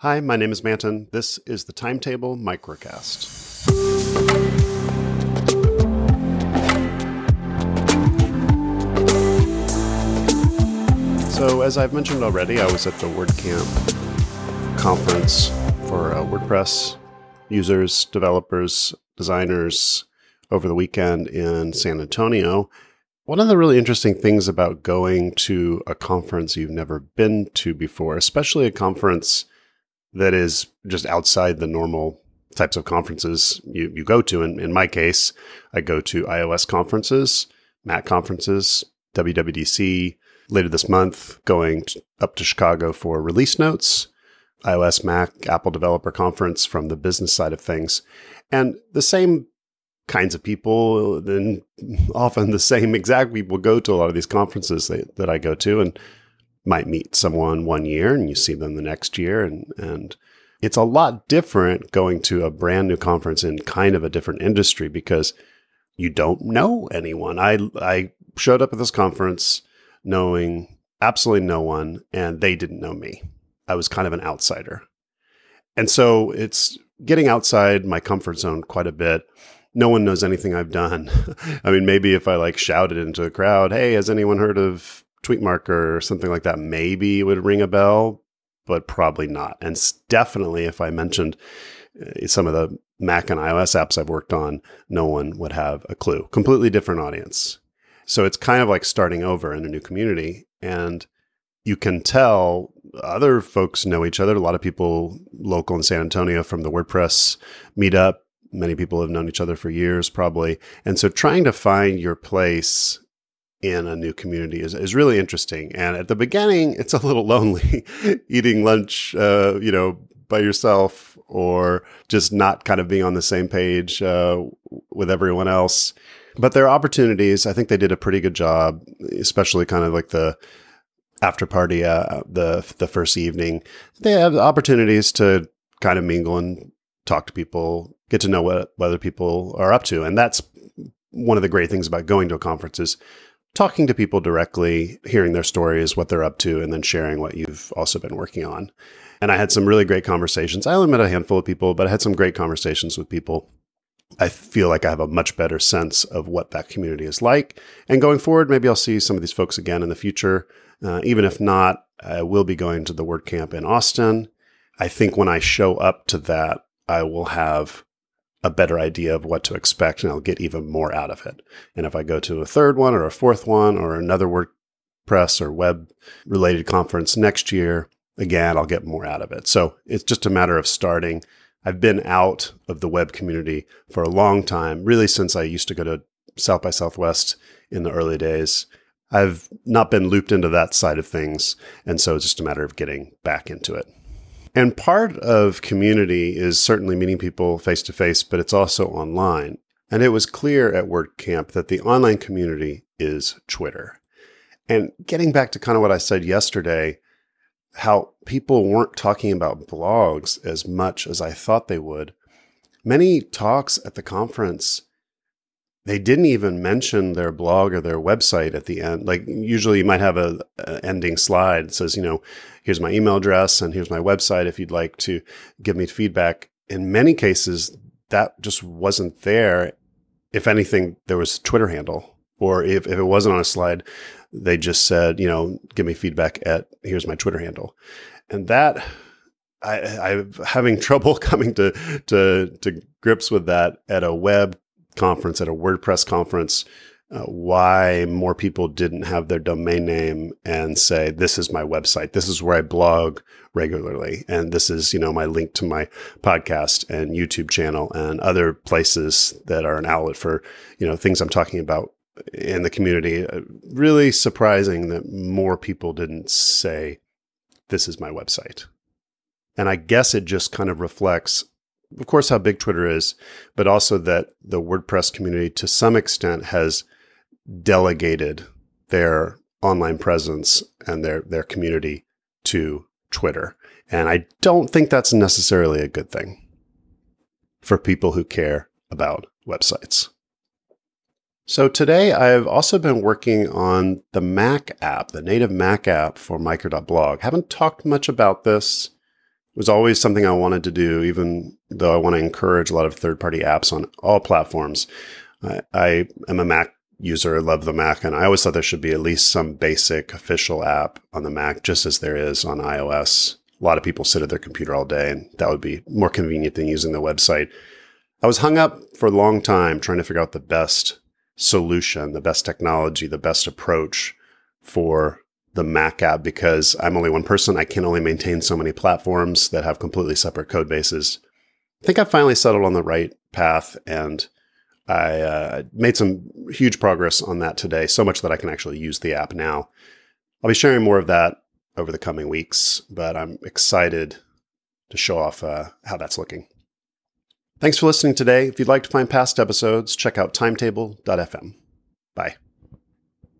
Hi, my name is Manton. This is the Timetable Microcast. So, as I've mentioned already, I was at the WordCamp conference for uh, WordPress users, developers, designers over the weekend in San Antonio. One of the really interesting things about going to a conference you've never been to before, especially a conference that is just outside the normal types of conferences you, you go to. In, in my case, I go to iOS conferences, Mac conferences, WWDC. Later this month, going up to Chicago for release notes, iOS, Mac, Apple Developer Conference from the business side of things. And the same kinds of people and often the same exact people go to a lot of these conferences that, that I go to and might meet someone one year and you see them the next year and and it's a lot different going to a brand new conference in kind of a different industry because you don't know anyone. I I showed up at this conference knowing absolutely no one and they didn't know me. I was kind of an outsider. And so it's getting outside my comfort zone quite a bit. No one knows anything I've done. I mean, maybe if I like shouted into the crowd, "Hey, has anyone heard of Tweetmarker or something like that, maybe would ring a bell, but probably not. And definitely, if I mentioned uh, some of the Mac and iOS apps I've worked on, no one would have a clue. Completely different audience. So it's kind of like starting over in a new community. And you can tell other folks know each other. A lot of people local in San Antonio from the WordPress meetup. Many people have known each other for years, probably. And so trying to find your place in a new community is, is really interesting. And at the beginning, it's a little lonely eating lunch, uh, you know, by yourself or just not kind of being on the same page uh, with everyone else. But there are opportunities. I think they did a pretty good job, especially kind of like the after party, uh, the the first evening. They have opportunities to kind of mingle and talk to people, get to know what, what other people are up to, and that's one of the great things about going to a conference is talking to people directly, hearing their stories, what they're up to, and then sharing what you've also been working on. And I had some really great conversations. I only met a handful of people, but I had some great conversations with people. I feel like I have a much better sense of what that community is like. And going forward, maybe I'll see some of these folks again in the future. Uh, even if not, I will be going to the WordCamp in Austin. I think when I show up to that, I will have a better idea of what to expect and I'll get even more out of it. And if I go to a third one or a fourth one or another WordPress or web related conference next year, again, I'll get more out of it. So it's just a matter of starting. I've been out of the web community for a long time, really since I used to go to South by Southwest in the early days. I've not been looped into that side of things. And so it's just a matter of getting back into it. And part of community is certainly meeting people face to face, but it's also online. And it was clear at WordCamp that the online community is Twitter. And getting back to kind of what I said yesterday, how people weren't talking about blogs as much as I thought they would. Many talks at the conference they didn't even mention their blog or their website at the end. Like usually you might have a, a, ending slide that says, you know, here's my email address and here's my website if you'd like to give me feedback. In many cases, that just wasn't there. If anything, there was Twitter handle. Or if, if it wasn't on a slide, they just said, you know, give me feedback at here's my Twitter handle. And that I, I'm having trouble coming to, to to grips with that at a web conference, at a WordPress conference, uh, why more people didn't have their domain name and say, this is my website. This is where I blog regularly. And this is, you know, my link to my podcast and YouTube channel and other places that are an outlet for, you know, things I'm talking about in the community. Uh, really surprising that more people didn't say, this is my website. And I guess it just kind of reflects of course, how big Twitter is, but also that the WordPress community to some extent has delegated their online presence and their, their community to Twitter. And I don't think that's necessarily a good thing for people who care about websites. So today I've also been working on the Mac app, the native Mac app for Micro.blog. Haven't talked much about this was always something I wanted to do, even though I want to encourage a lot of third party apps on all platforms. I, I am a Mac user, I love the Mac, and I always thought there should be at least some basic official app on the Mac, just as there is on iOS. A lot of people sit at their computer all day, and that would be more convenient than using the website. I was hung up for a long time trying to figure out the best solution, the best technology, the best approach for the Mac app because I'm only one person. I can only maintain so many platforms that have completely separate code bases. I think I finally settled on the right path and I uh, made some huge progress on that today, so much that I can actually use the app now. I'll be sharing more of that over the coming weeks, but I'm excited to show off uh, how that's looking. Thanks for listening today. If you'd like to find past episodes, check out timetable.fm. Bye.